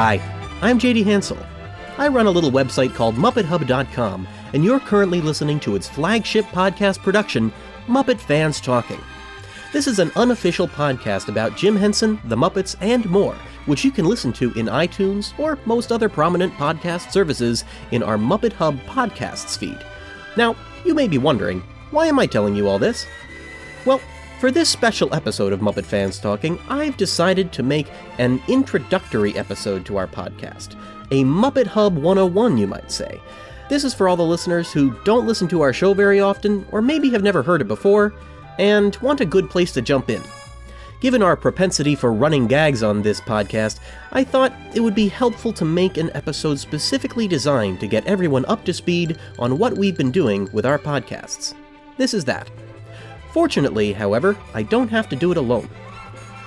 Hi, I'm JD Hansel. I run a little website called MuppetHub.com, and you're currently listening to its flagship podcast production, Muppet Fans Talking. This is an unofficial podcast about Jim Henson, the Muppets, and more, which you can listen to in iTunes or most other prominent podcast services in our Muppet Hub podcasts feed. Now, you may be wondering, why am I telling you all this? Well, for this special episode of Muppet Fans Talking, I've decided to make an introductory episode to our podcast. A Muppet Hub 101, you might say. This is for all the listeners who don't listen to our show very often, or maybe have never heard it before, and want a good place to jump in. Given our propensity for running gags on this podcast, I thought it would be helpful to make an episode specifically designed to get everyone up to speed on what we've been doing with our podcasts. This is that. Fortunately, however, I don't have to do it alone.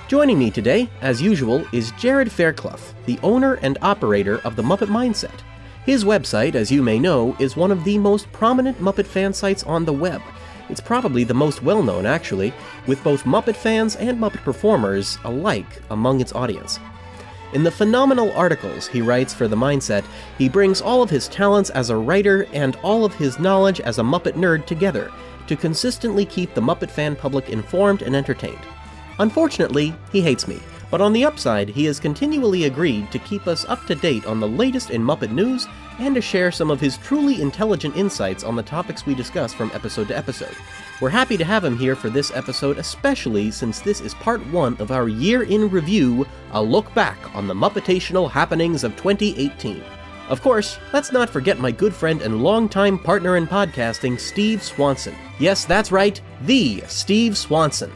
Joining me today, as usual, is Jared Fairclough, the owner and operator of the Muppet Mindset. His website, as you may know, is one of the most prominent Muppet fan sites on the web. It's probably the most well known, actually, with both Muppet fans and Muppet performers alike among its audience. In the phenomenal articles he writes for The Mindset, he brings all of his talents as a writer and all of his knowledge as a Muppet nerd together to consistently keep the Muppet fan public informed and entertained. Unfortunately, he hates me, but on the upside, he has continually agreed to keep us up to date on the latest in Muppet news and to share some of his truly intelligent insights on the topics we discuss from episode to episode. We're happy to have him here for this episode, especially since this is part one of our year in review, a look back on the Muppetational happenings of 2018. Of course, let's not forget my good friend and longtime partner in podcasting, Steve Swanson. Yes, that's right, the Steve Swanson.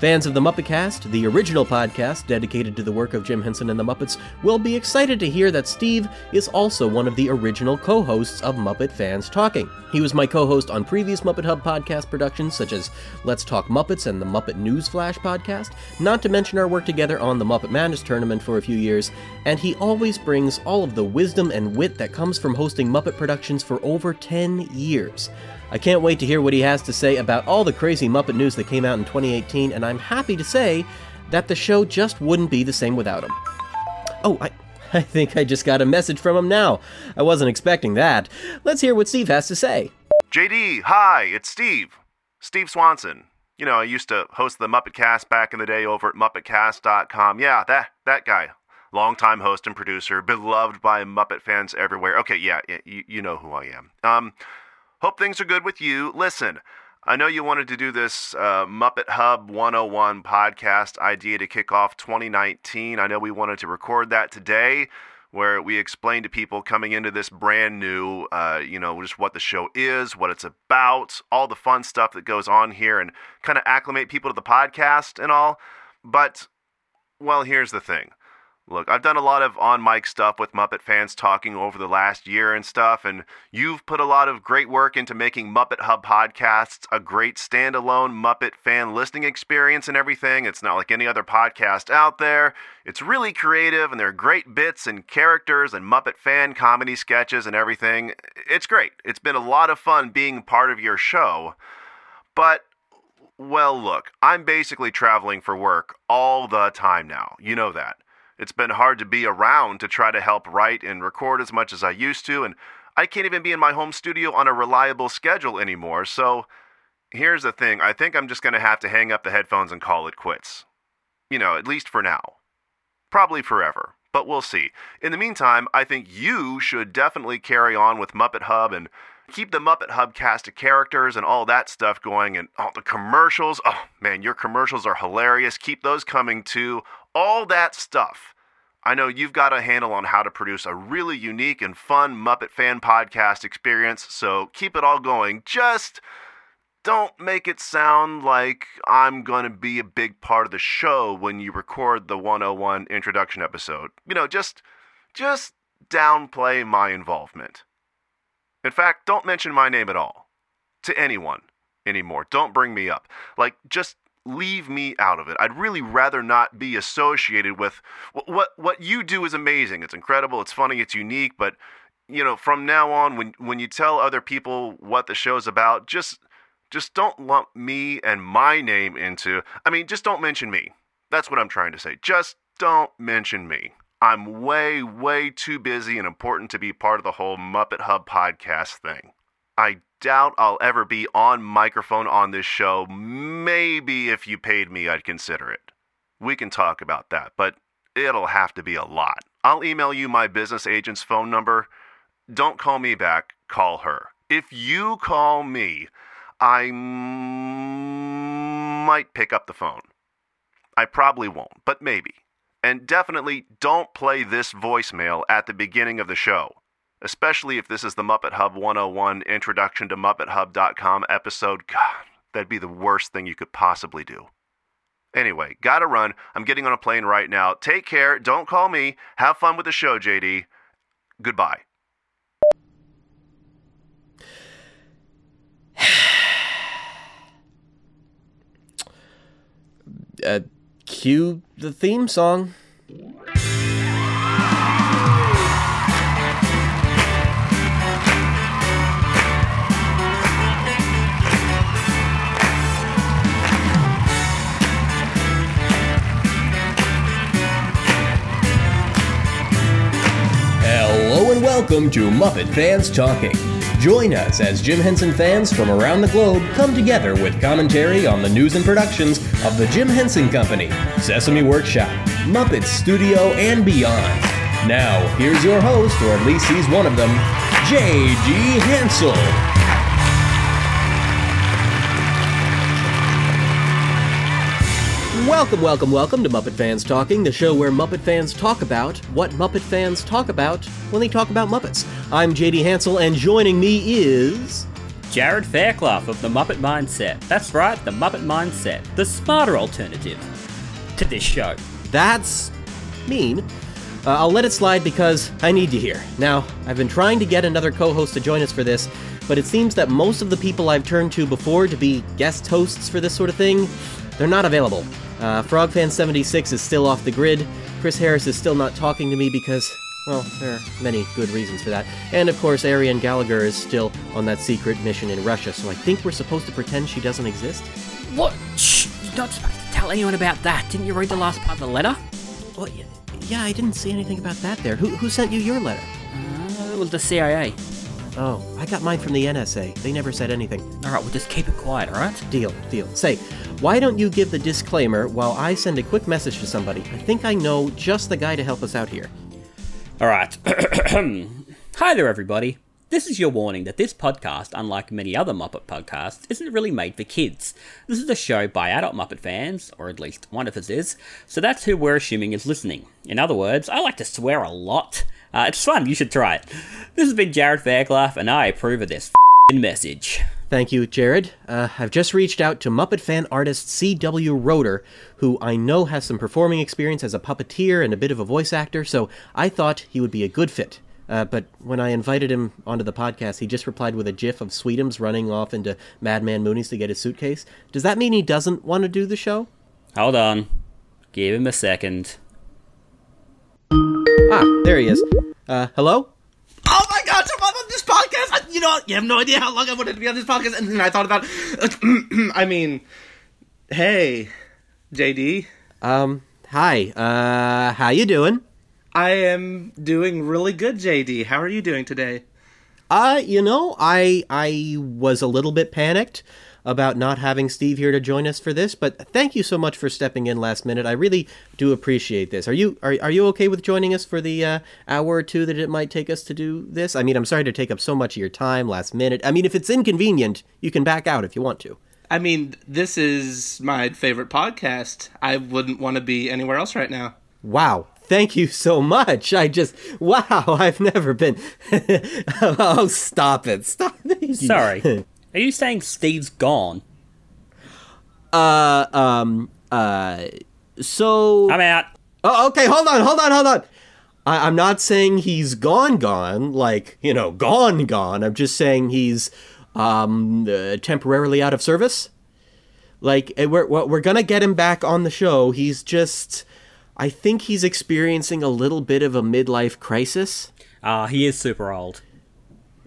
Fans of the Muppet Cast, the original podcast dedicated to the work of Jim Henson and the Muppets, will be excited to hear that Steve is also one of the original co hosts of Muppet Fans Talking. He was my co host on previous Muppet Hub podcast productions, such as Let's Talk Muppets and the Muppet News Flash podcast, not to mention our work together on the Muppet Madness tournament for a few years, and he always brings all of the wisdom and wit that comes from hosting Muppet productions for over 10 years. I can't wait to hear what he has to say about all the crazy Muppet news that came out in 2018, and I'm happy to say that the show just wouldn't be the same without him. Oh, I, I think I just got a message from him now. I wasn't expecting that. Let's hear what Steve has to say. JD, hi, it's Steve. Steve Swanson. You know, I used to host the Muppet Cast back in the day over at MuppetCast.com. Yeah, that that guy. Longtime host and producer, beloved by Muppet fans everywhere. Okay, yeah, you, you know who I am. Um, Hope things are good with you. Listen, I know you wanted to do this uh, Muppet Hub 101 podcast idea to kick off 2019. I know we wanted to record that today where we explain to people coming into this brand new, uh, you know, just what the show is, what it's about, all the fun stuff that goes on here, and kind of acclimate people to the podcast and all. But, well, here's the thing Look, I've done a lot of on mic stuff with Muppet fans talking over the last year and stuff, and you've put a lot of great work into making Muppet Hub podcasts a great standalone Muppet fan listening experience and everything. It's not like any other podcast out there. It's really creative, and there are great bits and characters and Muppet fan comedy sketches and everything. It's great. It's been a lot of fun being part of your show. But well, look, I'm basically traveling for work all the time now. You know that. It's been hard to be around to try to help write and record as much as I used to, and I can't even be in my home studio on a reliable schedule anymore. So here's the thing I think I'm just going to have to hang up the headphones and call it quits. You know, at least for now. Probably forever, but we'll see. In the meantime, I think you should definitely carry on with Muppet Hub and keep the Muppet Hub cast of characters and all that stuff going and all the commercials. Oh man, your commercials are hilarious. Keep those coming too. All that stuff. I know you've got a handle on how to produce a really unique and fun Muppet fan podcast experience, so keep it all going. Just don't make it sound like I'm going to be a big part of the show when you record the 101 introduction episode. You know, just just downplay my involvement. In fact, don't mention my name at all to anyone anymore. Don't bring me up. Like just leave me out of it. I'd really rather not be associated with what what you do is amazing. It's incredible, it's funny, it's unique, but you know, from now on when when you tell other people what the show's about, just just don't lump me and my name into I mean, just don't mention me. That's what I'm trying to say. Just don't mention me. I'm way, way too busy and important to be part of the whole Muppet Hub podcast thing. I doubt I'll ever be on microphone on this show. Maybe if you paid me, I'd consider it. We can talk about that, but it'll have to be a lot. I'll email you my business agent's phone number. Don't call me back, call her. If you call me, I might pick up the phone. I probably won't, but maybe. And definitely don't play this voicemail at the beginning of the show, especially if this is the Muppet Hub 101 Introduction to MuppetHub.com episode. God, that'd be the worst thing you could possibly do. Anyway, gotta run. I'm getting on a plane right now. Take care. Don't call me. Have fun with the show, JD. Goodbye. Uh, cue the theme song. Welcome to Muppet Fans Talking. Join us as Jim Henson fans from around the globe come together with commentary on the news and productions of the Jim Henson Company, Sesame Workshop, Muppet Studio, and beyond. Now, here's your host, or at least he's one of them, J.D. Hansel. Welcome, welcome, welcome to Muppet Fans Talking, the show where Muppet fans talk about what Muppet fans talk about when they talk about Muppets. I'm JD Hansel, and joining me is. Jared Fairclough of the Muppet Mindset. That's right, the Muppet Mindset, the smarter alternative to this show. That's mean. Uh, I'll let it slide because I need you here. Now, I've been trying to get another co host to join us for this, but it seems that most of the people I've turned to before to be guest hosts for this sort of thing, they're not available. Uh, Frogfan76 is still off the grid. Chris Harris is still not talking to me because, well, there are many good reasons for that. And of course, Arian Gallagher is still on that secret mission in Russia, so I think we're supposed to pretend she doesn't exist. What? Shh! You're not supposed to tell anyone about that. Didn't you read the last part of the letter? Well, yeah, I didn't see anything about that there. Who, who sent you your letter? Uh, it was the CIA. Oh, I got mine from the NSA. They never said anything. Alright, we'll just keep it quiet, alright? Deal, deal. Say, why don't you give the disclaimer while I send a quick message to somebody? I think I know just the guy to help us out here. Alright. Hi there, everybody. This is your warning that this podcast, unlike many other Muppet podcasts, isn't really made for kids. This is a show by adult Muppet fans, or at least one of us is, so that's who we're assuming is listening. In other words, I like to swear a lot. Uh, it's fun, you should try it. This has been Jared Fairclough, and I approve of this message. Thank you, Jared. Uh, I've just reached out to Muppet fan artist C.W. Roeder, who I know has some performing experience as a puppeteer and a bit of a voice actor, so I thought he would be a good fit. Uh, but when I invited him onto the podcast, he just replied with a gif of Sweetums running off into Madman Mooney's to get his suitcase. Does that mean he doesn't want to do the show? Hold on. Give him a second. Ah, there he is. Uh, hello? Oh my god, I'm on this podcast! I, you know, you have no idea how long I wanted to be on this podcast, and then I thought about. I mean, hey, JD, Um, hi. Uh, how you doing? I am doing really good. JD, how are you doing today? Uh, you know, I I was a little bit panicked about not having Steve here to join us for this, but thank you so much for stepping in last minute. I really do appreciate this. Are you are, are you okay with joining us for the uh, hour or two that it might take us to do this? I mean, I'm sorry to take up so much of your time last minute. I mean, if it's inconvenient, you can back out if you want to. I mean, this is my favorite podcast. I wouldn't want to be anywhere else right now. Wow. Thank you so much. I just wow, I've never been Oh, stop it. Stop it. Sorry. Are you saying Steve's gone? Uh um uh so I'm out. Oh, okay, hold on, hold on, hold on. I, I'm not saying he's gone, gone, like, you know, gone, gone. I'm just saying he's um, uh, temporarily out of service. Like, eh, we're, we're we're gonna get him back on the show. He's just. I think he's experiencing a little bit of a midlife crisis. Ah, he is super old.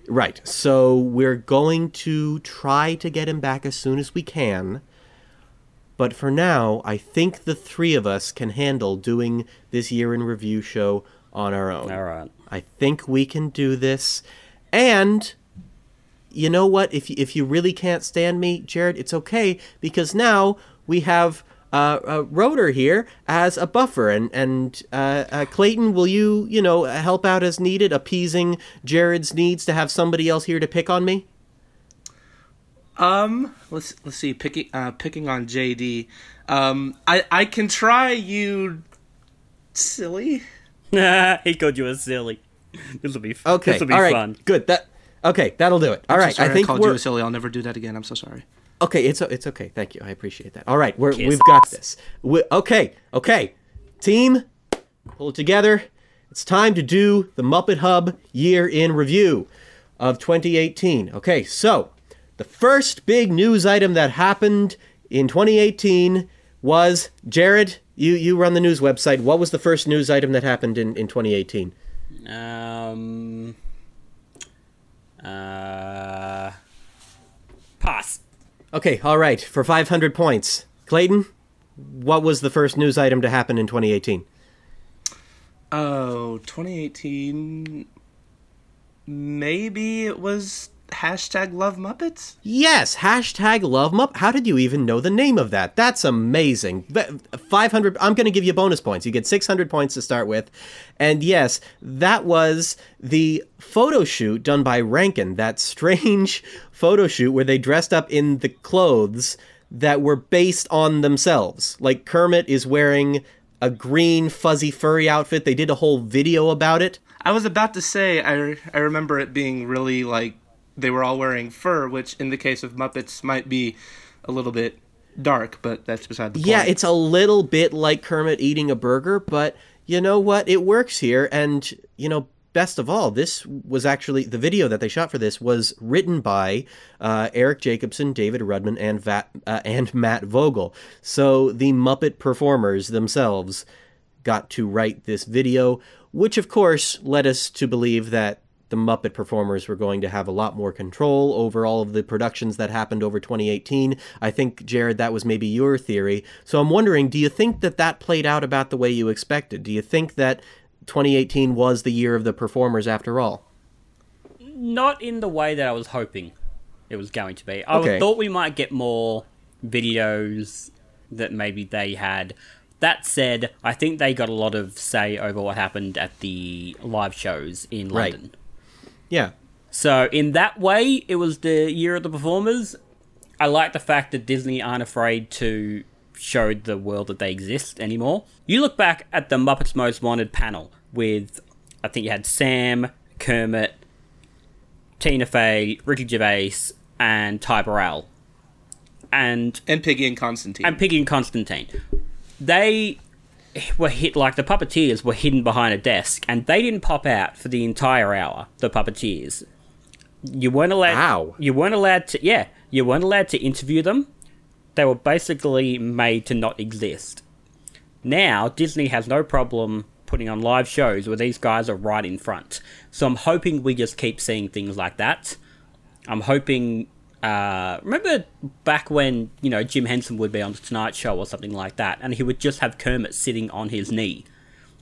Right. So we're going to try to get him back as soon as we can. But for now, I think the three of us can handle doing this year in review show on our own. All right. I think we can do this. And you know what? If you, if you really can't stand me, Jared, it's okay because now we have uh, a Roeder here as a buffer, and and uh, uh, Clayton, will you you know help out as needed, appeasing Jared's needs to have somebody else here to pick on me? Um, let's let's see. Picking uh, picking on JD. Um, I I can try you, silly. he called you a silly. This will be Okay, This will be all right, fun. good. That okay, that'll do it. All I'm so right, sorry I think called we're you a silly. I'll never do that again. I'm so sorry. Okay, it's it's okay. Thank you. I appreciate that. All right, we're, Kiss. we've got this. We, okay, okay. Team, pull it together. It's time to do the Muppet Hub year in review of 2018. Okay, so the first big news item that happened in 2018 was Jared. You you run the news website. What was the first news item that happened in, in 2018? Um. Uh. Pass. Okay, all right. For 500 points, Clayton, what was the first news item to happen in 2018? Oh, 2018. Maybe it was hashtag Love Muppets. Yes, hashtag love mup. How did you even know the name of that? That's amazing. 500, I'm going to give you bonus points. You get 600 points to start with. And yes, that was the photo shoot done by Rankin, that strange photo shoot where they dressed up in the clothes that were based on themselves. Like Kermit is wearing a green fuzzy furry outfit. They did a whole video about it. I was about to say I I remember it being really like they were all wearing fur, which in the case of Muppets might be a little bit dark, but that's beside the point. Yeah, it's a little bit like Kermit eating a burger, but you know what? It works here. And, you know, best of all, this was actually the video that they shot for this was written by uh, Eric Jacobson, David Rudman, and, Va- uh, and Matt Vogel. So the Muppet performers themselves got to write this video, which of course led us to believe that the Muppet performers were going to have a lot more control over all of the productions that happened over 2018. I think, Jared, that was maybe your theory. So I'm wondering, do you think that that played out about the way you expected? Do you think that 2018 was the year of the performers after all? Not in the way that I was hoping it was going to be. I Okay. thought we might get more videos that maybe they had. That said, I think they got a lot of say over what happened at the live shows in Right. Yeah. So in that way, it was the year of the performers. I like the fact that Disney aren't afraid to show the world that they exist anymore. You look back at the Muppets Most Wanted panel with, I think you had Sam, Kermit, Tina Fey, Ricky Gervais, and Ty Burrell, and and Piggy and Constantine. and Piggy and Constantine. They were hit like the puppeteers were hidden behind a desk, and they didn't pop out for the entire hour. The puppeteers, you weren't allowed. Wow. You weren't allowed to. Yeah, you weren't allowed to interview them. They were basically made to not exist. Now Disney has no problem putting on live shows where these guys are right in front. So I'm hoping we just keep seeing things like that. I'm hoping. Uh, remember back when you know Jim Henson would be on the Tonight Show or something like that, and he would just have Kermit sitting on his knee.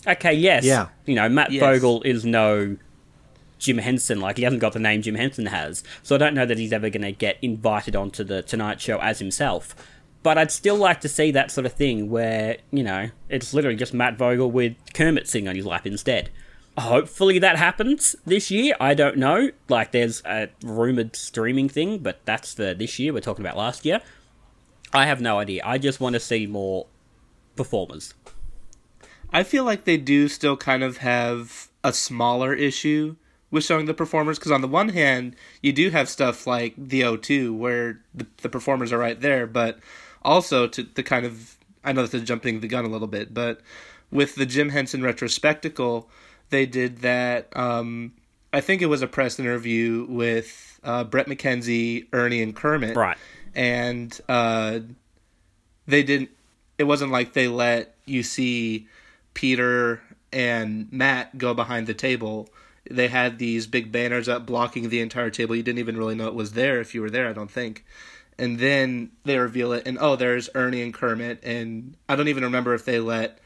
Okay, yes, Yeah. You know Matt Yes. Vogel is no Jim Henson. Like he hasn't got the name Jim Henson has, so I don't know that he's ever going to get invited onto the Tonight Show as himself. But I'd still like to see that sort of thing where you know it's literally just Matt Vogel with Kermit sitting on his lap instead. Hopefully that happens this year. I don't know. Like there's a rumored streaming thing, but that's for this year. We're talking about last year. I have no idea. I just want to see more performers. I feel like they do still kind of have a smaller issue with showing the performers because on the one hand you do have stuff like the O2 where the, the performers are right there, but also to the kind of I know this is jumping the gun a little bit, but with the Jim Henson retrospectacle, they did that. Um, I think it was a press interview with uh, Bret McKenzie, Ernie, and Kermit, Right. and uh, they didn't it wasn't like they let you see Peter and Matt go behind the table. They had these big banners up blocking the entire table. You didn't even really know it was there if you were there, I don't think. and then they reveal it, and oh, there's Ernie and Kermit, and I don't even remember if they let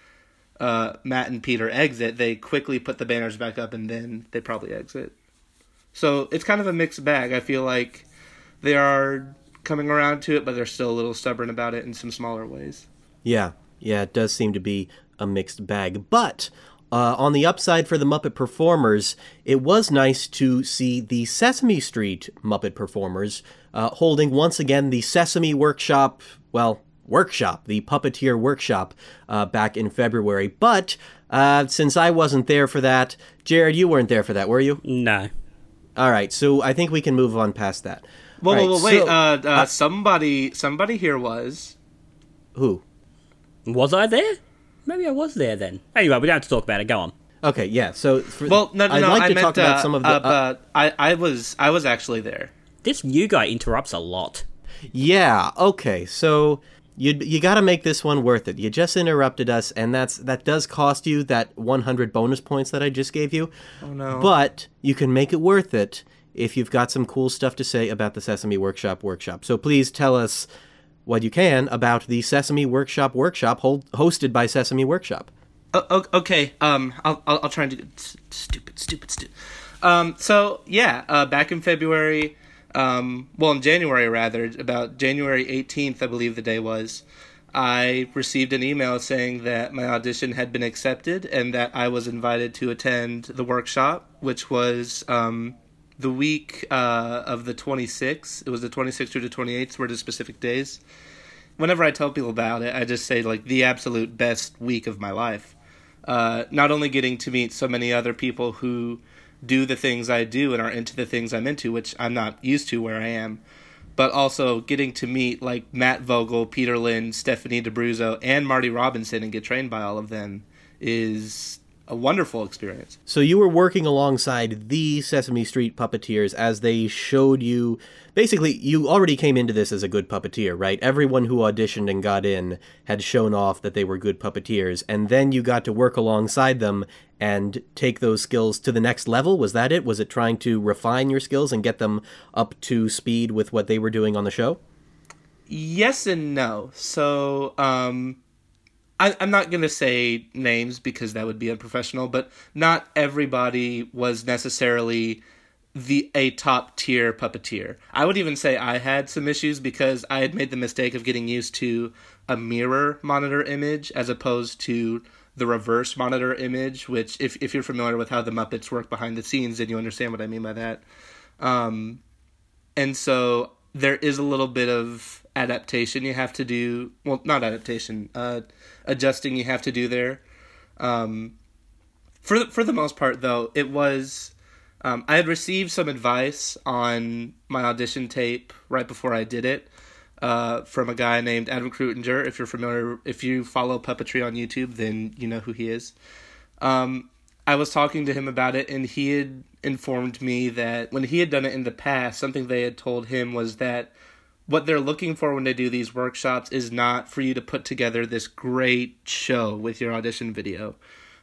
uh, Matt and Peter exit. They quickly put the banners back up, and then they probably exit. So it's kind of a mixed bag. I feel like they are coming around to it, but they're still a little stubborn about it in some smaller ways. Yeah, yeah, it does seem to be a mixed bag. But uh, on the upside for the Muppet performers, it was nice to see the Sesame Street Muppet performers uh, holding once again the Sesame Workshop, well, workshop, the Puppeteer Workshop, uh, back in February. But uh, since I wasn't there for that, Jared, you weren't there for that, were you? No. All right, so I think we can move on past that. Well, All right, whoa, whoa, wait! so- uh, uh, somebody, somebody here was. who? Was I there? Maybe I was there then. Anyway, we don't have to talk about it. Go on. Okay, yeah. So for, Well, no, no, I'd no. like I to meant, talk about uh, some of the. Uh, uh, uh, I, I was, I was actually there. This new guy interrupts a lot. Yeah. Okay. So you you got to make this one worth it. You just interrupted us, and that's that does cost you that 100 bonus points that I just gave you. Oh no! But you can make it worth it if you've got some cool stuff to say about the Sesame Workshop workshop. So please tell us what you can about the Sesame Workshop workshop hold, hosted by Sesame Workshop. O- o- okay, um, I'll, I'll I'll try and do it. Stupid, stupid, stupid. Um, so yeah, uh, back in February, um, well, in January rather, about January eighteenth, I believe the day was. I received an email saying that my audition had been accepted and that I was invited to attend the workshop, which was um, the week uh, of the 26th. It was the 26th through the 28th were the specific days. Whenever I tell people about it, I just say like the absolute best week of my life. Uh, not only getting to meet so many other people who do the things I do and are into the things I'm into, which I'm not used to where I am, but also getting to meet like Matt Vogel, Peter Linz, Stephanie D'Abruzzo, and Marty Robinson and get trained by all of them is a wonderful experience. So you were working alongside the Sesame Street puppeteers as they showed you. Basically, you already came into this as a good puppeteer, right? Everyone who auditioned and got in had shown off that they were good puppeteers, and then you got to work alongside them and take those skills to the next level. Was that it? Was it trying to refine your skills and get them up to speed with what they were doing on the show? Yes and no. So, um, I, I'm not going to say names because that would be unprofessional, but not everybody was necessarily the a top tier puppeteer. I would even say I had some issues because I had made the mistake of getting used to a mirror monitor image as opposed to the reverse monitor image, which if if you're familiar with how the Muppets work behind the scenes, then you understand what I mean by that. Um, and so there is a little bit of adaptation you have to do. Well, not adaptation, uh, adjusting you have to do there. Um, for the, for the most part, though, it was. Um, I had received some advice on my audition tape right before I did it uh, from a guy named Adam Kreutinger. If you're familiar, if you follow puppetry on YouTube, then you know who he is. Um, I was talking to him about it, and he had informed me that when he had done it in the past, something they had told him was that what they're looking for when they do these workshops is not for you to put together this great show with your audition video.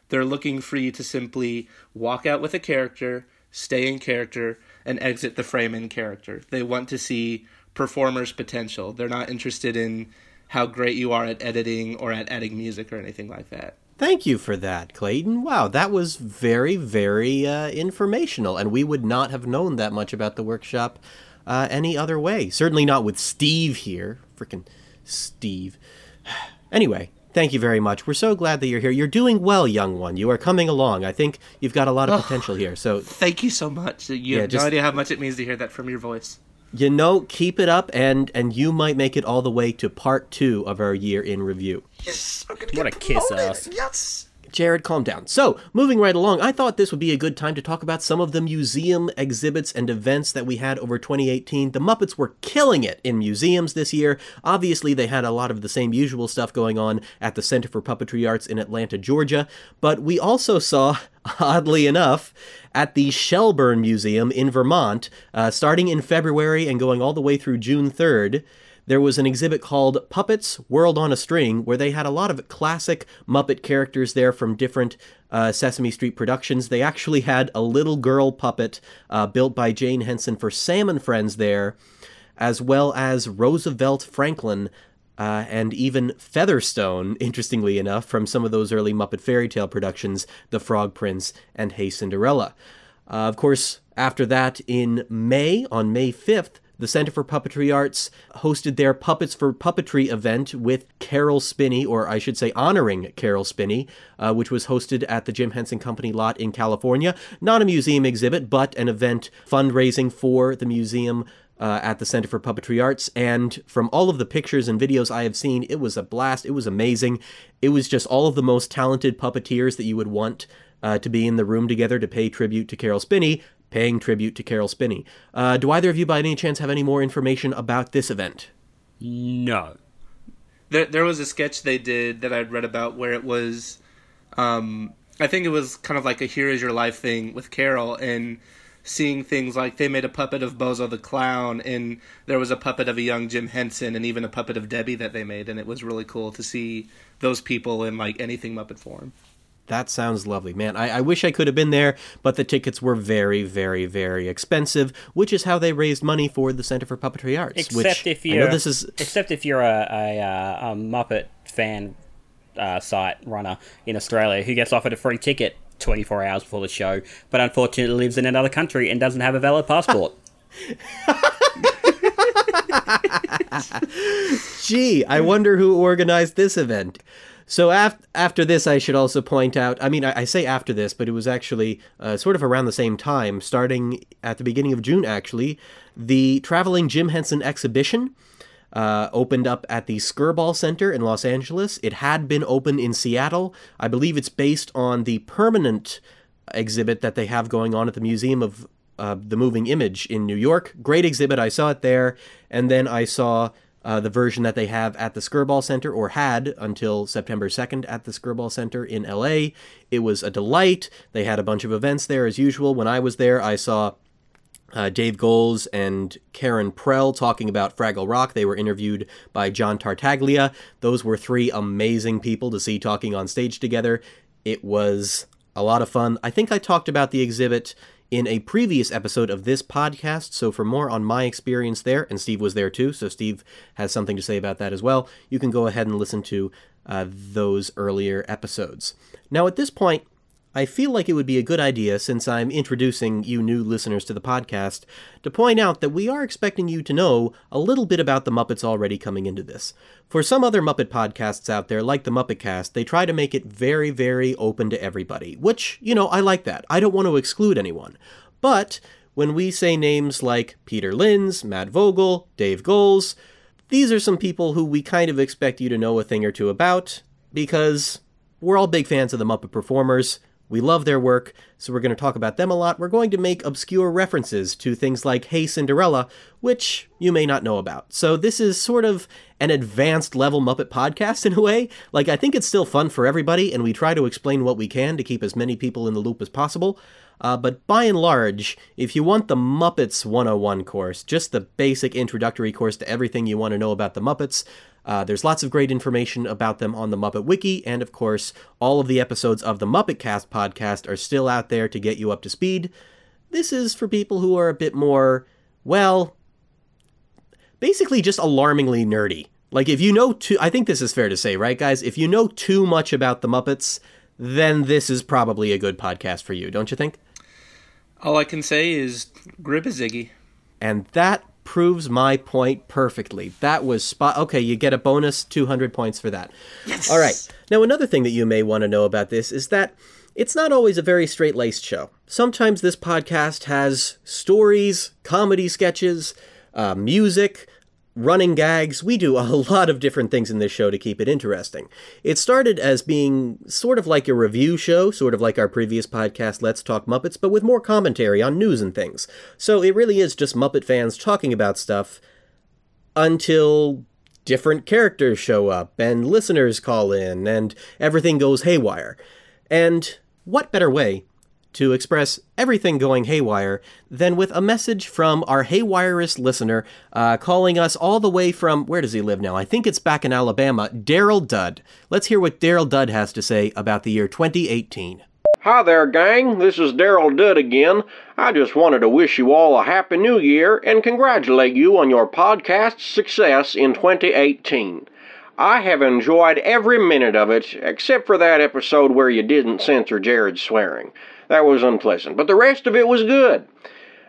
They're looking for you to simply walk out with a character, stay in character, and exit the frame in character. They want to see performers' potential. They're not interested in how great you are at editing or at adding music or anything like that. Thank you for that, Clayton. Wow, that was very, very uh, informational, and we would not have known that much about the workshop uh, any other way. Certainly not with Steve here. Frickin' Steve. Anyway, thank you very much. We're so glad that you're here. You're doing well, young one. You are coming along. I think you've got a lot of potential here. So, Thank you so much. You Yeah, have just- no idea how much it means to hear that from your voice. you know, keep it up, and and you might make it all the way to part two of our year in review. Yes, I'm gonna What a kiss ass. Yes. Jared, calm down. So, moving right along, I thought this would be a good time to talk about some of the museum exhibits and events that we had over 2018. The Muppets were killing it in museums this year. Obviously, they had a lot of the same usual stuff going on at the Center for Puppetry Arts in Atlanta, Georgia, but we also saw, oddly enough, at the Shelburne Museum in Vermont, uh, starting in February and going all the way through June 3rd there was an exhibit called Puppets World on a String, where they had a lot of classic Muppet characters there from different uh, Sesame Street productions. They actually had a little girl puppet uh, built by Jane Henson for Sam and Friends there. as well as Roosevelt Franklin uh, and even Featherstone, interestingly enough, from some of those early Muppet Fairy Tale productions, The Frog Prince and Hey Cinderella. Uh, of course, after that, in May, on May 5th, the Center for Puppetry Arts hosted their Puppets for Puppetry event with Caroll Spinney, or I should say honoring Caroll Spinney, uh, which was hosted at the Jim Henson Company lot in California. Not a museum exhibit, but an event fundraising for the museum uh, at the Center for Puppetry Arts. And from all of the pictures and videos I have seen, it was a blast. It was amazing. It was just all of the most talented puppeteers that you would want uh, to be in the room together to pay tribute to Carol Spinney, paying tribute to Caroll Spinney. Uh, do either of you, by any chance, have any more information about this event? No. There, there was a sketch they did that I'd read about where it was, um, I think it was kind of like a "Here Is Your Life" thing with Caroll, and seeing things like they made a puppet of Bozo the Clown, and there was a puppet of a young Jim Henson, and even a puppet of Debbie that they made, and it was really cool to see those people in like anything Muppet form. That sounds lovely, man. I, I, wish I could have been there, but the tickets were very, very, very expensive, which is how they raised money for the Center for Puppetry Arts. Except which, if you're this is except if you're a, a, a Muppet fan uh, site runner in Australia who gets offered a free ticket 24 hours before the show, but unfortunately lives in another country and doesn't have a valid passport. Gee, I wonder who organized this event. So af- after this, I should also point out. I mean, I, I say after this, but it was actually uh, sort of around the same time, starting at the beginning of June. Actually, the traveling Jim Henson exhibition uh, opened up at the Skirball Center in Los Angeles. It had been open in Seattle. I believe it's based on the permanent exhibit that they have going on at the Museum of uh, the Moving Image in New York. Great exhibit. I saw it there, and then I saw uh, the version that they have at the Skirball Center, or had until September 2nd at the Skirball Center in LA. It was a delight. They had a bunch of events there as usual. When I was there, I saw uh, Dave Goelz and Karen Prell talking about Fraggle Rock. They were interviewed by John Tartaglia. Those were three amazing people to see talking on stage together. It was a lot of fun. I think I talked about the exhibit in a previous episode of this podcast. So, for more on my experience there, and Steve was there too, so Steve has something to say about that as well, you can go ahead and listen to uh, those earlier episodes. Now, at this point, I feel like it would be a good idea, since I'm introducing you new listeners to the podcast, to point out that we are expecting you to know a little bit about the Muppets already coming into this. For some other Muppet podcasts out there, like the Muppet Cast, they try to make it very, very open to everybody, which, you know, I like that. I don't want to exclude anyone. But when we say names like Peter Linz, Matt Vogel, Dave Goelz, these are some people who we kind of expect you to know a thing or two about, because we're all big fans of the Muppet performers. We love their work, so we're going to talk about them a lot. We're going to make obscure references to things like Hey Cinderella, which you may not know about. So this is sort of an advanced level Muppet podcast in a way. Like, I think it's still fun for everybody, and we try to explain what we can to keep as many people in the loop as possible. Uh, but by and large, if you want the Muppets 101 course, just the basic introductory course to everything you want to know about the Muppets, uh, there's lots of great information about them on the Muppet Wiki, and of course, all of the episodes of the Muppet Cast podcast are still out there to get you up to speed. This is for people who are a bit more, well, basically just alarmingly nerdy. Like, if you know too, I think this is fair to say, right, guys? If you know too much about the Muppets, then this is probably a good podcast for you, don't you think? All I can say is grip a Ziggy. And that proves my point perfectly. That was spot. Okay, you get a bonus 200 points for that. Yes. All right. Now, another thing that you may want to know about this is that it's not always a very straight laced show. Sometimes this podcast has stories, comedy sketches, uh, music, running gags. We do a lot of different things in this show to keep it interesting. It started as being sort of like a review show, sort of like our previous podcast, Let's Talk Muppets, but with more commentary on news and things. So it really is just Muppet fans talking about stuff until different characters show up and listeners call in and everything goes haywire. And what better way to express everything going haywire than with a message from our haywirest listener uh, calling us all the way from where does he live now? I think it's back in Alabama, Daryl Dudd. Let's hear what Daryl Dudd has to say about the year 2018. Hi there, gang. This is Daryl Dudd again. I just wanted to wish you all a Happy New Year and congratulate you on your podcast success in 2018. I have enjoyed every minute of it, except for that episode where you didn't censor Jared swearing. That was unpleasant, but the rest of it was good.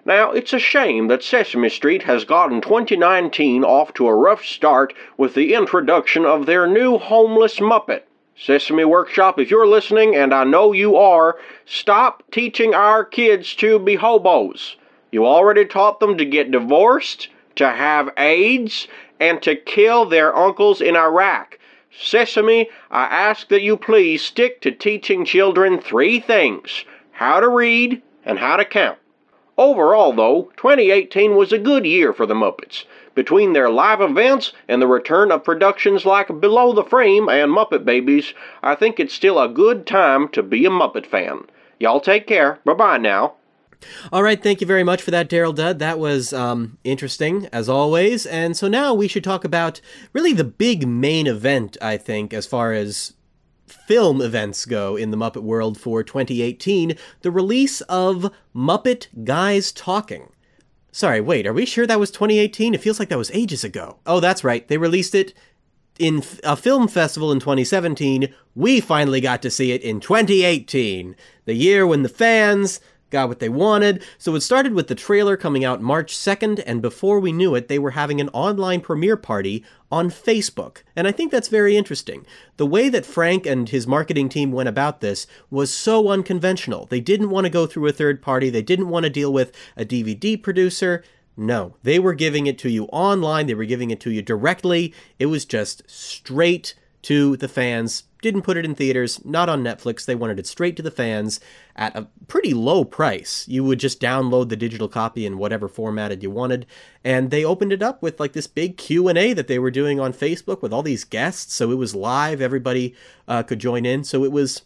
Now, it's a shame that Sesame Street has gotten 2019 off to a rough start with the introduction of their new homeless Muppet. Sesame Workshop, if you're listening, and I know you are, stop teaching our kids to be hobos. You already taught them to get divorced, to have AIDS, and to kill their uncles in Iraq. Sesame, I ask that you please stick to teaching children three things how to read and how to count. Overall, though, 2018 was a good year for the Muppets. Between their live events and the return of productions like Below the Frame and Muppet Babies, I think it's still a good time to be a Muppet fan. Y'all take care. Bye bye now. All right, thank you very much for that, Daryl Dudd. That was um, interesting, as always. And so now we should talk about really the big main event, I think, as far as film events go in the Muppet world for 2018 the release of Muppet Guys Talking. Sorry, wait, are we sure that was 2018? It feels like that was ages ago. Oh, that's right. They released it in a film festival in 2017. We finally got to see it in 2018, the year when the fans got what they wanted. So it started with the trailer coming out March 2nd, and before we knew it, they were having an online premiere party on Facebook. And I think that's very interesting. The way that Frank and his marketing team went about this was so unconventional. They didn't want to go through a third party, they didn't want to deal with a DVD producer. No, they were giving it to you online, they were giving it to you directly. It was just straight to the fans. Didn't put it in theaters, not on Netflix. They wanted it straight to the fans at a pretty low price. You would just download the digital copy in whatever formatted you wanted, and they opened it up with like this big Q&A that they were doing on Facebook with all these guests, so it was live, everybody uh, could join in. So it was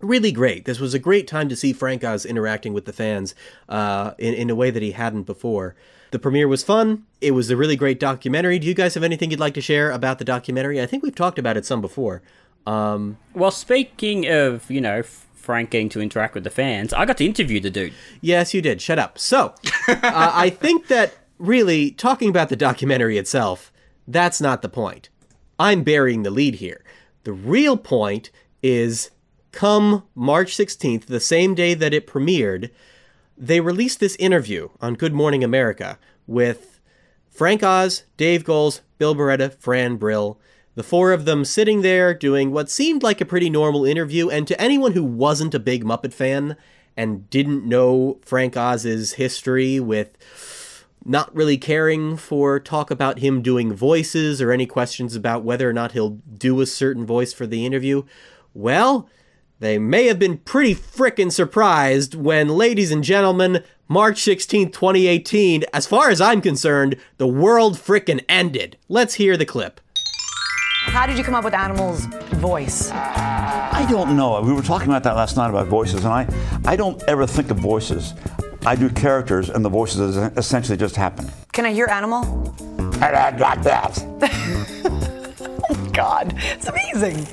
really great. This was a great time to see Frank Oz interacting with the fans uh, in, in a way that he hadn't before. The premiere was fun. It was a really great documentary. Do you guys have anything you'd like to share about the documentary? I think we've talked about it some before. Um, well, speaking of, you know, Frank getting to interact with the fans, I got to interview the dude. Yes, you did. Shut up. So, uh, I think that really talking about the documentary itself, that's not the point. I'm burying the lead here. The real point is come March 16th, the same day that it premiered, they released this interview on Good Morning America with Frank Oz, Dave Goelz, Bill Barretta, Fran Brill, the four of them sitting there doing what seemed like a pretty normal interview. And to anyone who wasn't a big Muppet fan and didn't know Frank Oz's history with not really caring for talk about him doing voices or any questions about whether or not he'll do a certain voice for the interview, well, they may have been pretty frickin' surprised when, ladies and gentlemen, March 16, 2018, as far as I'm concerned, the world frickin' ended. Let's hear the clip. How did you come up with Animal's voice? I don't know. We were talking about that last night about voices, and I, I don't ever think of voices. I do characters, and the voices essentially just happen. Can I hear Animal? And I got that. oh, God, it's amazing.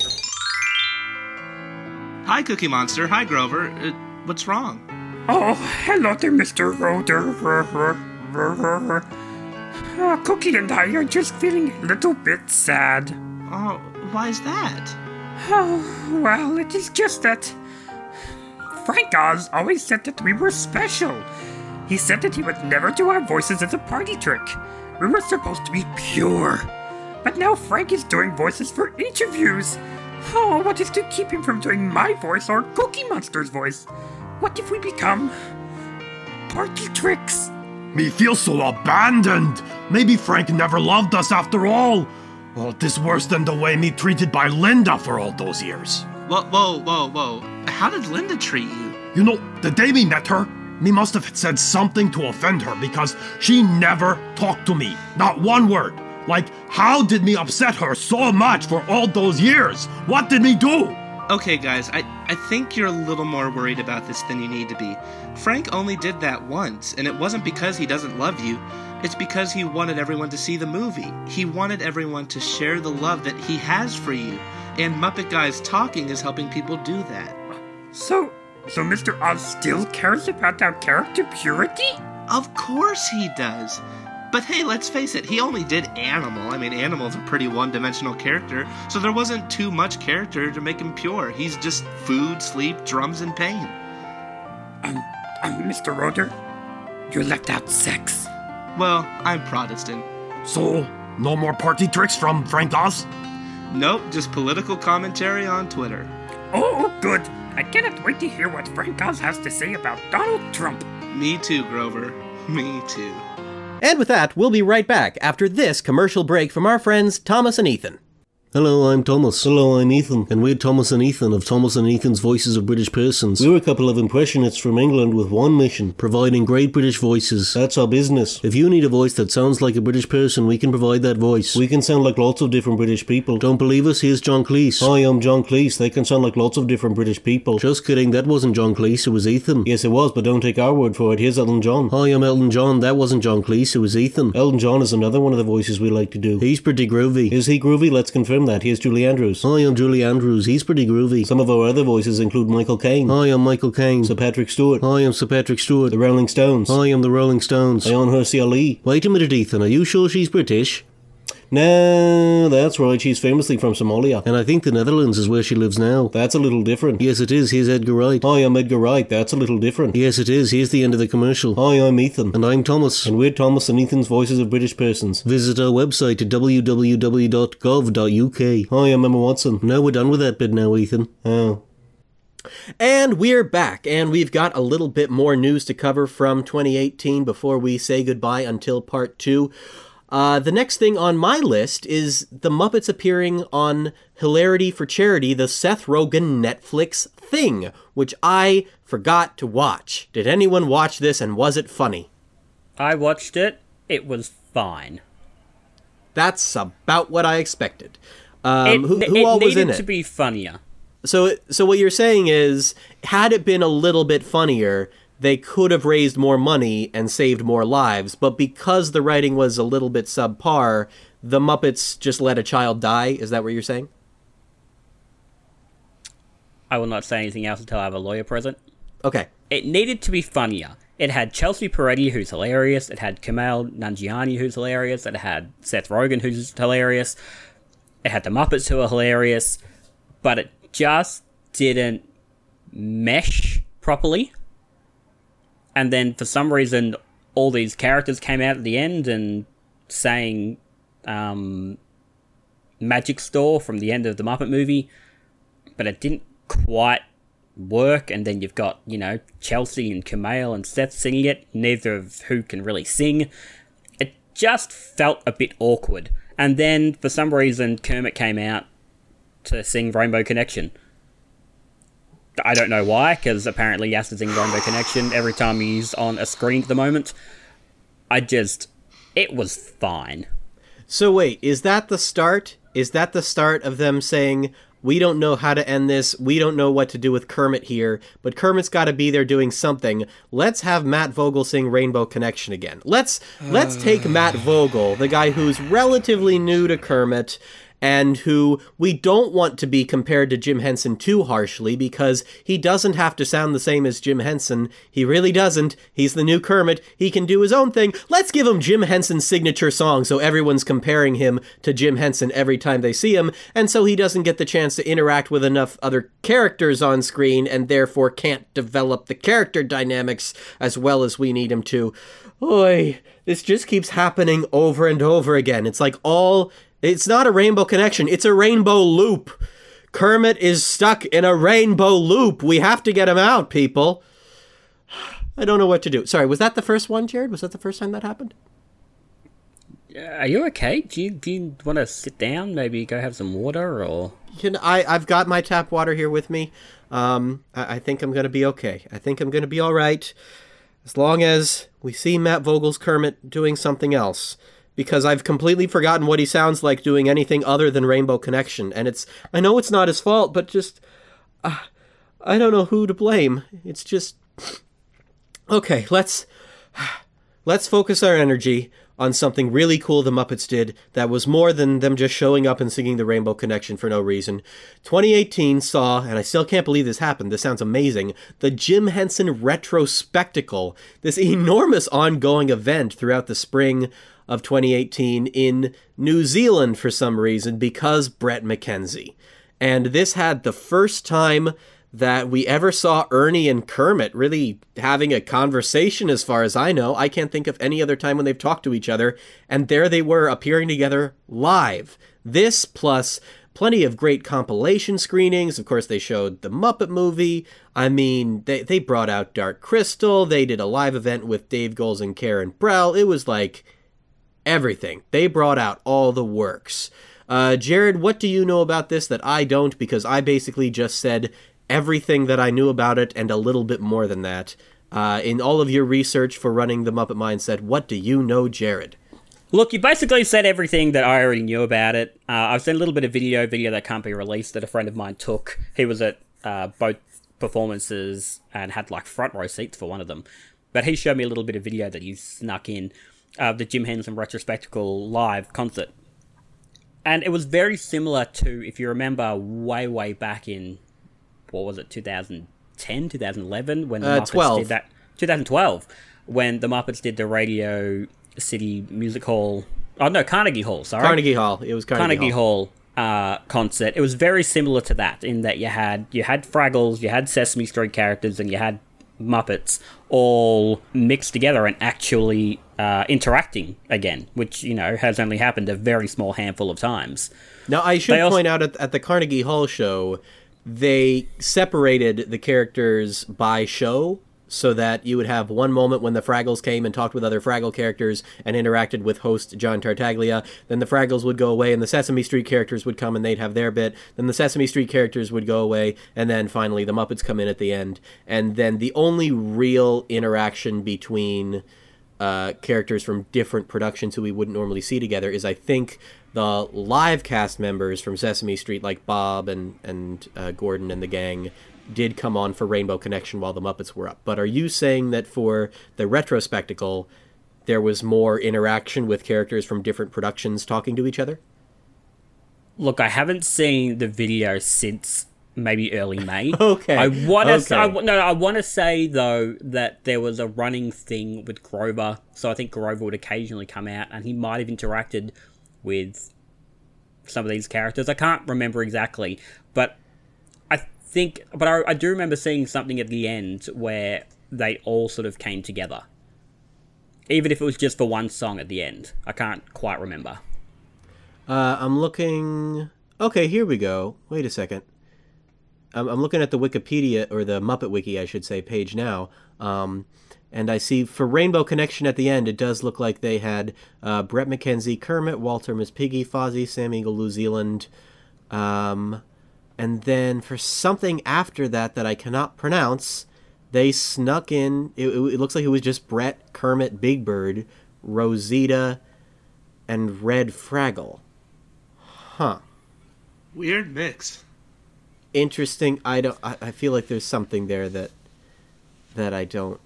Hi, Cookie Monster. Hi, Grover. Uh, what's wrong? Oh, hello there, Mr. Roeder. Uh, Cookie and I are just feeling a little bit sad. Oh, why is that? Oh, well, it is just that Frank Oz always said that we were special. He said that he would never do our voices as a party trick. We were supposed to be pure. But now Frank is doing voices for interviews. Oh, what is to keep him from doing my voice or Cookie Monster's voice? What if we become party tricks? Me feel so abandoned. Maybe Frank never loved us after all. Well, this worse than the way me treated by Linda for all those years. Whoa, whoa, whoa, whoa. How did Linda treat you? You know, the day we met her, me must have said something to offend her because she never talked to me. Not one word. Like, how did me upset her so much for all those years? What did me do? Okay, guys, I, I think you're a little more worried about this than you need to be. Frank only did that once, and it wasn't because he doesn't love you. It's because he wanted everyone to see the movie. He wanted everyone to share the love that he has for you. And Muppet Guys Talking is helping people do that. So, So Mr. Oz still cares about our character purity? Of course he does. But hey, let's face it, he only did Animal. I mean, Animal's a pretty one dimensional character, so there wasn't too much character to make him pure. He's just food, sleep, drums, and pain. Um, um, Mr. Roeder, you left out sex. Well, I'm Protestant. So, no more party tricks from Frank Oz? Nope, just political commentary on Twitter. Oh, good. I cannot wait to hear what Frank Oz has to say about Donald Trump. Me too, Grover. Me too. And with that, we'll be right back after this commercial break from our friends Thomas and Ethan. Hello, I'm Thomas. Hello, I'm Ethan. And we're Thomas and Ethan of Thomas and Ethan's Voices of British Persons. We're a couple of impressionists from England with one mission providing great British voices. That's our business. If you need a voice that sounds like a British person, we can provide that voice. We can sound like lots of different British people. Don't believe us? Here's John Cleese. Hi, I'm John Cleese. They can sound like lots of different British people. Just kidding, that wasn't John Cleese, it was Ethan. Yes, it was, but don't take our word for it. Here's Elton John. Hi, I'm Elton John. That wasn't John Cleese, it was Ethan. Elton John is another one of the voices we like to do. He's pretty groovy. Is he groovy? Let's confirm that. Here's Julie Andrews. Hi, I'm Julie Andrews. He's pretty groovy. Some of our other voices include Michael Caine. Hi, I'm Michael Caine. Sir Patrick Stewart. Hi, I'm Sir Patrick Stewart. The Rolling Stones. Hi, I'm the Rolling Stones. Ayaan Hirsi Ali. Wait a minute, Ethan. Are you sure she's British? No, that's right. She's famously from Somalia. And I think the Netherlands is where she lives now. That's a little different. Yes, it is. Here's Edgar Wright. Hi, I'm Edgar Wright. That's a little different. Yes, it is. Here's the end of the commercial. Hi, I'm Ethan. And I'm Thomas. And we're Thomas and Ethan's Voices of British Persons. Visit our website at www.gov.uk. Hi, I'm Emma Watson. No, we're done with that bit now, Ethan. Oh. And we're back, and we've got a little bit more news to cover from 2018 before we say goodbye until part two. Uh, the next thing on my list is the Muppets appearing on Hilarity for Charity, the Seth Rogen Netflix thing, which I forgot to watch. Did anyone watch this and was it funny? I watched it. It was fine. That's about what I expected. Um, it, who who it all was in it? to be funnier. So, so what you're saying is, had it been a little bit funnier, they could have raised more money and saved more lives. But because the writing was a little bit subpar, the Muppets just let a child die. Is that what you're saying? I will not say anything else until I have a lawyer present. Okay. It needed to be funnier. It had Chelsea Peretti, who's hilarious. It had Kumail Nanjiani, who's hilarious. It had Seth Rogen, who's hilarious. It had the Muppets, who are hilarious. But it just didn't mesh properly. And then for some reason, all these characters came out at the end and sang um, Magic Store from the end of the Muppet movie. But it didn't quite work. And then you've got, you know, Chelsea and Kumail and Seth singing it, neither of who can really sing. It just felt a bit awkward. And then for some reason, Kermit came out to sing Rainbow Connection. I don't know why, because apparently to sing Rainbow Connection every time he's on a screen at the moment. I just. It was fine. So wait, is that the start? Is that the start of them saying, we don't know how to end this. We don't know what to do with Kermit here, but Kermit's got to be there doing something. Let's have Matt Vogel sing Rainbow Connection again. Let's let's take Matt Vogel, the guy who's relatively new to Kermit and who we don't want to be compared to Jim Henson too harshly because he doesn't have to sound the same as Jim Henson. He really doesn't. He's the new Kermit. He can do his own thing. Let's give him Jim Henson's signature song so everyone's comparing him to Jim Henson every time they see him, and so he doesn't get the chance to interact with enough other characters on screen and therefore can't develop the character dynamics as well as we need him to. Oi, this just keeps happening over and over again. It's like all it's not a rainbow connection, it's a rainbow loop. Kermit is stuck in a rainbow loop. We have to get him out, people. I don't know what to do. Sorry, was that the first one, Jared? Was that the first time that happened? Are you okay? Do you, do you want to sit down? Maybe go have some water or. You know, I, I've got my tap water here with me. Um, I, I think I'm going to be okay. I think I'm going to be all right as long as we see Matt Vogel's Kermit doing something else because I've completely forgotten what he sounds like doing anything other than Rainbow Connection. And it's, I know it's not his fault, but just, uh, I don't know who to blame. It's just, okay, let's, let's focus our energy on something really cool the Muppets did that was more than them just showing up and singing the Rainbow Connection for no reason. 2018 saw, and I still can't believe this happened, this sounds amazing, the Jim Henson Retrospectacle, this enormous ongoing event throughout the spring of 2018 in New Zealand for some reason because Bret McKenzie. And this had the first time that we ever saw Ernie and Kermit really having a conversation, as far as I know. I can't think of any other time when they've talked to each other, and there they were appearing together live. This plus plenty of great compilation screenings. Of course, they showed the Muppet movie. I mean, they, they brought out Dark Crystal. They did a live event with Dave Goelz and Karen Prell. It was like everything. They brought out all the works. Uh, Jared, what do you know about this that I don't? Because I basically just said everything that I knew about it and a little bit more than that. Uh, in all of your research for running the Muppet Mindset, what do you know, Jared? Look, you basically said everything that I already knew about it. Uh, I've seen a little bit of video, video that can't be released that a friend of mine took. He was at uh, both performances and had like front row seats for one of them. But he showed me a little bit of video that he snuck in of the Jim Henson Retrospectacle live concert. And it was very similar to, if you remember, way, way back in what was it 2010 2011 when the Uh, Muppets 12. did that 2012 when the Muppets did the Radio City Music Hall oh no Carnegie Hall sorry Carnegie Hall. It was Carnegie, Carnegie Hall, uh, concert it was very similar to that in that you had you had Fraggles you had Sesame Street characters and you had Muppets all mixed together and actually uh, interacting again which you know has only happened a very small handful of times. Now, I should They also- point out at, at the Carnegie Hall show, they separated the characters by show so that you would have one moment when the Fraggles came and talked with other Fraggle characters and interacted with host John Tartaglia. Then the Fraggles would go away and the Sesame Street characters would come and they'd have their bit. Then the Sesame Street characters would go away and then finally the Muppets come in at the end. And then the only real interaction between uh, characters from different productions who we wouldn't normally see together is I think the live cast members from Sesame Street like Bob and and uh, Gordon and the gang did come on for Rainbow Connection while the Muppets were up. But are you saying that for the retrospectacle there was more interaction with characters from different productions talking to each other? Look, I haven't seen the video since maybe early May. Okay, I want to. okay. I, no, I want to say though that there was a running thing with Grover, so I think Grover would occasionally come out, and he might have interacted with some of these characters. I can't remember exactly, but think. But I, I do remember seeing something at the end where they all sort of came together, even if it was just for one song at the end. I can't quite remember. Uh, I'm looking. Okay, here we go. Wait a second. I'm, I'm looking at the Wikipedia or the Muppet Wiki, I should say, page now. Um, and I see for Rainbow Connection at the end, it does look like they had uh, Bret McKenzie, Kermit, Walter, Miss Piggy, Fozzie, Sam Eagle, New Zealand. Um, and then for something after that that I cannot pronounce, they snuck in. It, it looks like it was just Bret, Kermit, Big Bird, Rosita, and Red Fraggle. Huh. Weird mix. Interesting. I don't. I, I feel like there's something there that that I don't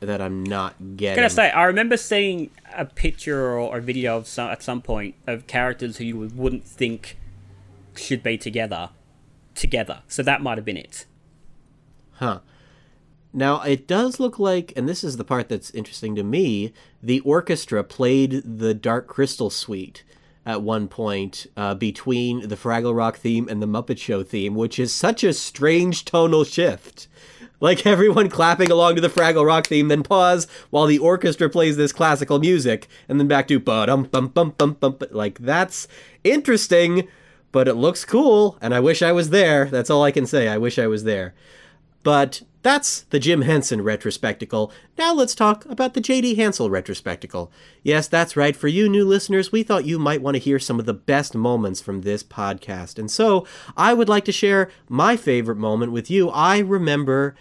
that I'm not getting. Can I say, I remember seeing a picture or a video of some, at some point of characters who you wouldn't think should be together, together. So that might have been it. Huh. Now it does look like, and this is the part that's interesting to me. The orchestra played the Dark Crystal Suite at one point uh, between the Fraggle Rock theme and the Muppet Show theme, which is such a strange tonal shift. Like everyone clapping along to the Fraggle Rock theme, then pause while the orchestra plays this classical music, and then back to ba dum bum bum bum bum. Like that's interesting, but it looks cool, and I wish I was there. That's all I can say. I wish I was there. But that's the Jim Henson retrospectacle. Now let's talk about the J.D. Hansel retrospectacle. Yes, that's right. For you new listeners, we thought you might want to hear some of the best moments from this podcast. And so I would like to share my favorite moment with you. I remember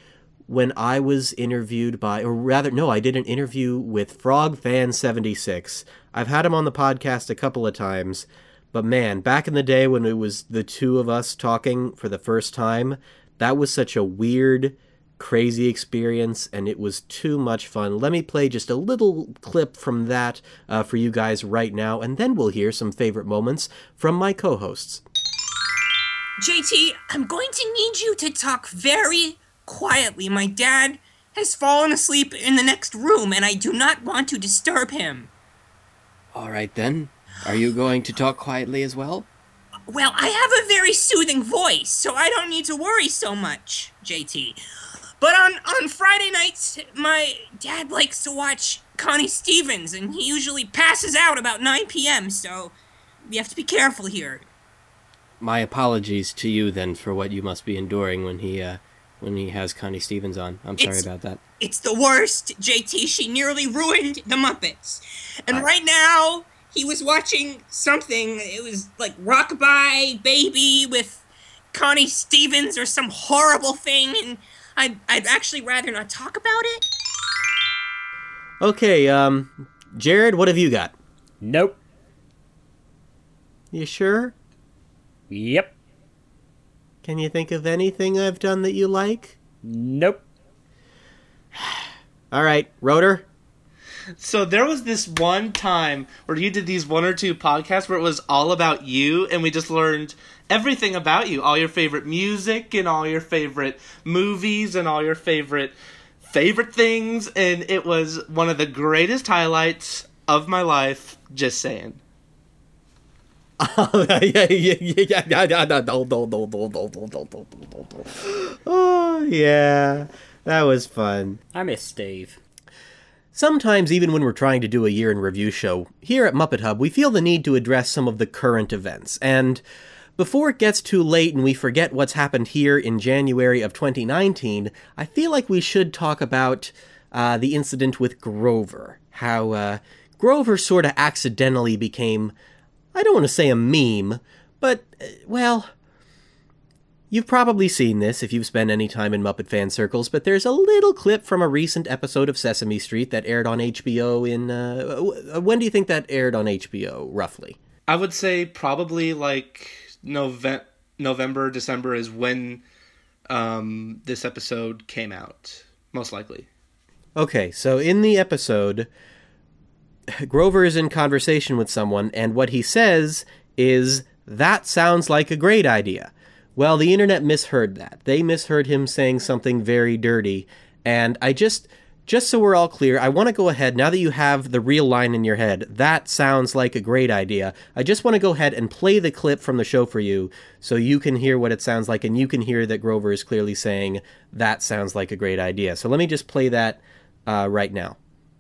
when I was interviewed by, or rather, no, I did an interview with Frog Fan 76. I've had him on the podcast a couple of times. But man, back in the day when it was the two of us talking for the first time, that was such a weird crazy experience, and it was too much fun. Let me play just a little clip from that uh, for you guys right now, and then we'll hear some favorite moments from my co hosts. JT, I'm going to need you to talk very quietly. My dad has fallen asleep in the next room, and I do not want to disturb him. All right then. Are you going to talk quietly as well? Well, I have a very soothing voice, so I don't need to worry so much, JT. But on, on Friday nights, my dad likes to watch Connie Stevens, and he usually passes out about 9 p.m., so we have to be careful here. My apologies to you then for what you must be enduring when he uh, when he has Connie Stevens on. I'm sorry It's- about that. It's the worst, JT. She nearly ruined the Muppets. And right now, he was watching something. It was like Rockabye Baby with Connie Stevens or some horrible thing, and I'd, I'd actually rather not talk about it. Okay, um, Jared, what have you got? Nope. You sure? Yep. Can you think of anything I've done that you like? Nope. All right, Roeder. So there was this one time where you did these one or two podcasts where it was all about you, and we just learned everything about you, all your favorite music, and all your favorite movies, and all your favorite favorite things, and it was one of the greatest highlights of my life. Just saying. Oh, yeah, yeah, yeah, yeah, yeah, yeah, no, no, no, no, no, no, no, no, no, no, no. Oh, yeah, that was fun. I miss Steve. Sometimes, even when we're trying to do a year in review show, here at Muppet Hub, we feel the need to address some of the current events. And before it gets too late and we forget what's happened here in January of 2019, I feel like we should talk about uh, the incident with Grover. How uh, Grover sort of accidentally became, I don't want to say a meme, but, uh, well, You've probably seen this if you've spent any time in Muppet fan circles, but there's a little clip from a recent episode of Sesame Street that aired on HBO in. Uh, when do you think that aired on HBO, roughly? I would say probably like November, November, December is when um, this episode came out, most likely. Okay, so in the episode, Grover is in conversation with someone, and what he says is, That sounds like a great idea. Well, the internet misheard that. They misheard him saying something very dirty, and I just. Just so we're all clear, I want to go ahead, now that you have the real line in your head, that sounds like a great idea. I just want to go ahead and play the clip from the show for you so you can hear what it sounds like and you can hear that Grover is clearly saying, that sounds like a great idea. So let me just play that uh, right now.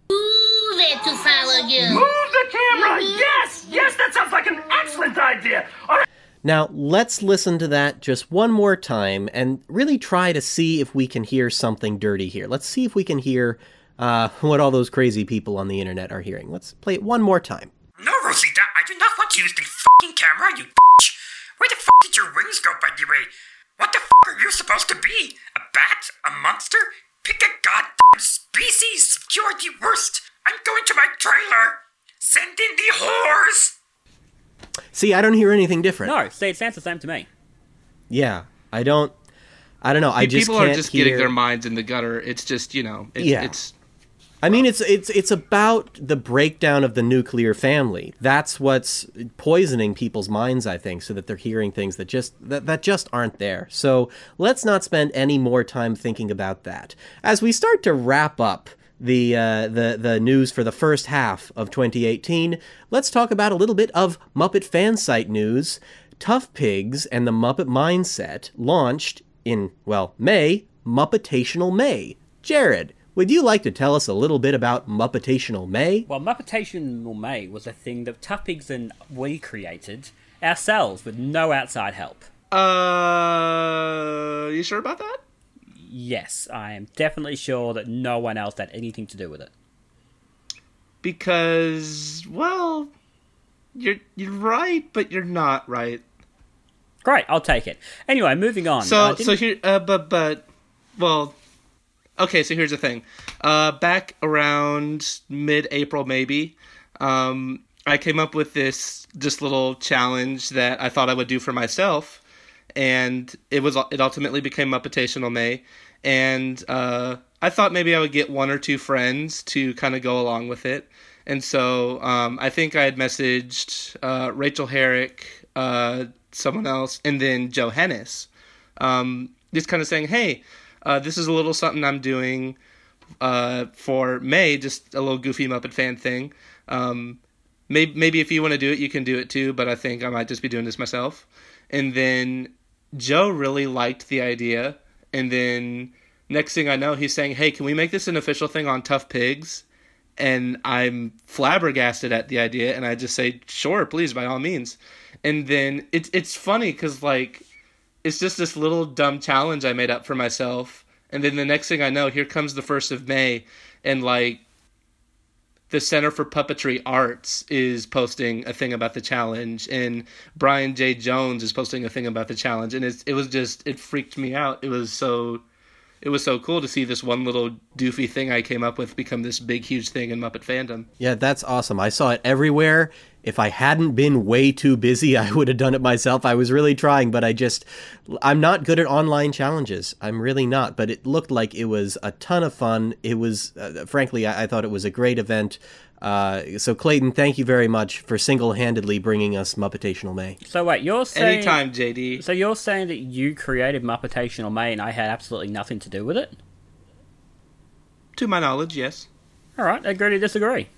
Move it to follow you. Move the camera! Yes! Yes, that sounds like an excellent idea! All right. Now, let's listen to that just one more time and really try to see if we can hear something dirty here. Let's see if we can hear uh, what all those crazy people on the internet are hearing. Let's play it one more time. No, Rosita, I do not want to use the fucking camera, you bitch! Where the fuck did your wings go, by the way? What the fuck are you supposed to be? A bat? A monster? Pick a goddamn species! You're the worst! I'm going to my trailer! Send in the whores! See, I don't hear anything different. No, see, it sounds the same to me. Yeah, I don't. I don't know. I just People can't are just hear... getting their minds in the gutter. It's just you know, it's, Yeah. it's I mean, it's it's it's about the breakdown of the nuclear family. That's what's poisoning people's minds, I think, so that they're hearing things that just that, that just aren't there. So let's not spend any more time thinking about that. As we start to wrap up the uh, the the news for the first half of 2018, let's talk about a little bit of Muppet fan site news. Tough Pigs and the Muppet Mindset launched in well May, Muppetational May. Jared, would you like to tell us a little bit about Muppetational May? Well, Muppetational May was a thing that Tough Pigs and we created ourselves with no outside help. uh, you sure about that? Yes, I am definitely sure that no one else had anything to do with it. Because well, you're you're right, but you're not right. Great, I'll take it. Anyway, moving on. So didn't- so here, uh, but but well, okay. So here's the thing. Uh, back around mid-April, maybe, um, I came up with this just little challenge that I thought I would do for myself, and it was it ultimately became Muppetational May, and uh, I thought maybe I would get one or two friends to kind of go along with it. And so um, I think I had messaged uh, Rachel Herrick, uh, someone else, and then Joe Hennes, um, just kind of saying, "Hey, uh, this is a little something I'm doing uh, for May, just a little goofy Muppet fan thing. Um, maybe, maybe if you want to do it, you can do it too. But I think I might just be doing this myself." And then Joe really liked the idea, and then next thing I know, he's saying, "Hey, can we make this an official thing on Tough Pigs?" And I'm flabbergasted at the idea, and I just say, "Sure, please, by all means." And then it's it's funny because like it's just this little dumb challenge I made up for myself, and then the next thing I know, here comes the first of May, and like the Center for Puppetry Arts is posting a thing about the challenge, and Brian Jay Jones is posting a thing about the challenge, and it's, it was just it freaked me out. It was so it was so cool to see this one little doofy thing I came up with become this big huge thing in Muppet fandom. Yeah, that's awesome. I saw it everywhere. If I hadn't been way too busy, I would have done it myself. I was really trying, but I just I'm not good at online challenges. I'm really not, but it looked like it was a ton of fun. It was uh, frankly, I, I thought it was a great event. Uh, so Clayton, thank you very much for single-handedly bringing us Muppetational May. So wait, you're saying Anytime, JD. So you're saying that you created Muppetational May and I had absolutely nothing to do with it? To my knowledge, yes. All right, agree to disagree.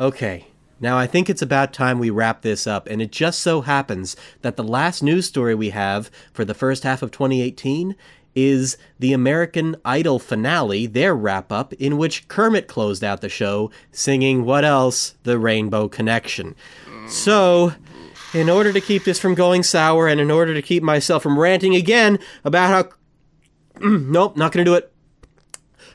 Okay. Now, I think it's about time we wrap this up, and it just so happens that the last news story we have for the first half of 2018 is the American Idol finale, their wrap up, in which Kermit closed out the show singing what else? The Rainbow Connection. So, in order to keep this from going sour and in order to keep myself from ranting again about how. nope, not gonna do it.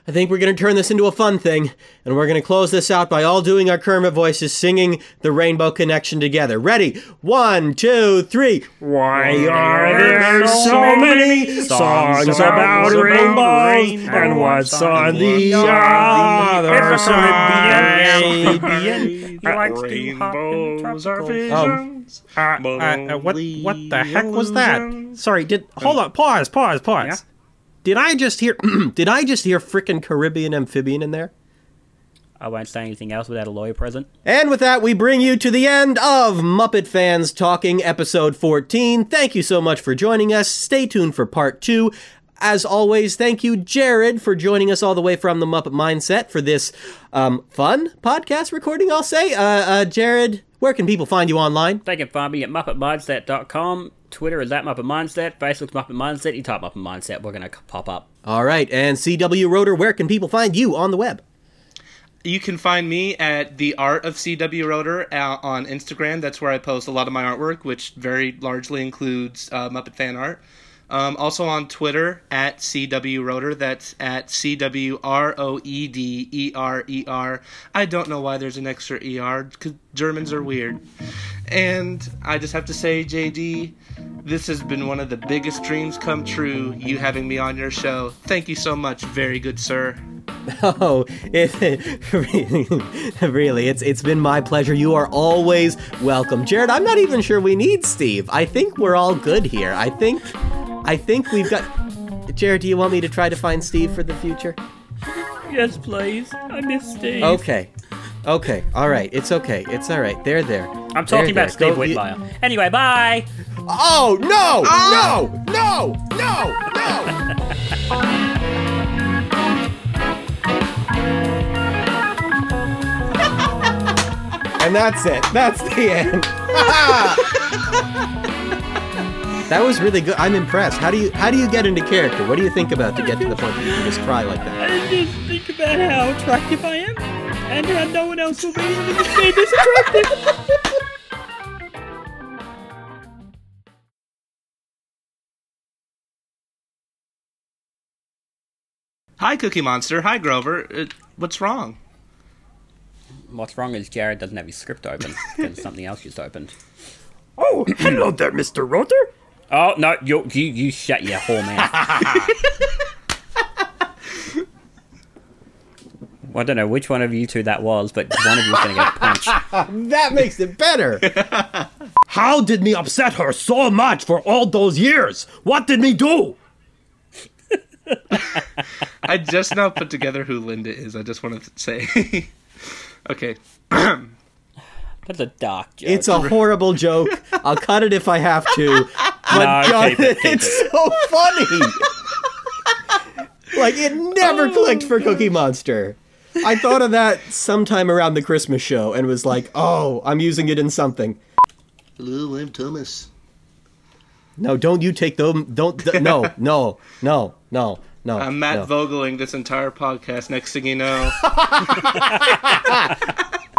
I think we're going to turn this into a fun thing, and we're going to close this out by all doing our Kermit voices singing the Rainbow Connection together. Ready? One, two, three. Why are there so many songs about rainbows? And what's on the other side? He likes to hop in Rainbows are tropical- visions. Uh, uh, uh, what, what the heck was that? Sorry, did hold on, pause, pause, pause. Did I just hear did I just hear frickin' Caribbean amphibian in there? I won't say anything else without a lawyer present. And with that, we bring you to the end of Muppet Fans Talking, episode 14. Thank you so much for joining us. Stay tuned for part two. As always, thank you, Jared, for joining us all the way from the Muppet Mindset for this um, fun podcast recording, I'll say. Uh, uh, Jared, where can people find you online? They can find me at MuppetMindset.com. Twitter is at Muppet Mindset. Facebook's Muppet Mindset. You type Muppet Mindset, we're going to pop up. All right, and CW Roeder, where can people find you on the web? You can find me at the Art of CW Roeder uh, on Instagram. That's where I post a lot of my artwork, which very largely includes uh, Muppet fan art. Um, also on Twitter at CW Roeder. That's at C W R O E D E R E R. I don't know why there's an extra ER because Germans are weird. And I just have to say, JD, this has been one of the biggest dreams come true. You having me on your show. Thank you so much, very good sir. Oh, it, really, it's it's been my pleasure. You are always welcome, Jared. I'm not even sure we need Steve. I think we're all good here. I think, I think we've got. Jared, do you want me to try to find Steve for the future? Yes, please. I miss Steve. Okay, okay, all right. It's okay. It's all right. They're there. I'm talking They're about there. Steve Go- you- Whitmire. Anyway, bye. Oh no! Ah! No! No! No! No! and that's it. That's the end. that was really good. I'm impressed. How do you how do you get into character? What do you think about to get to the point that you can just cry like that? I just think about how attractive I am, and how no one else will be able to see this attractive. Hi, Cookie Monster. Hi, Grover. Uh, what's wrong? What's wrong is Jared doesn't have his script open because something else just opened. Oh, hello there, Mr. Roeder. Oh no, you you you shut your whole mouth. Well, I don't know which one of you two that was, but one of you's going to get punched. that makes it better. How did me upset her so much for all those years? What did me do? I just now put together who Linda is. I just wanted to say. okay. That's a dark joke. It's a horrible joke. I'll cut it if I have to. But No, John, keep it, keep it's it. so funny. like it never clicked for Cookie oh, Monster. I thought of that sometime around the Christmas show and was like, "Oh, I'm using it in something." Hello, I'm Thomas. No, don't you take them? Don't th- no, no, no, no, no. I'm Matt no. Vogeling this entire podcast. Next thing you know,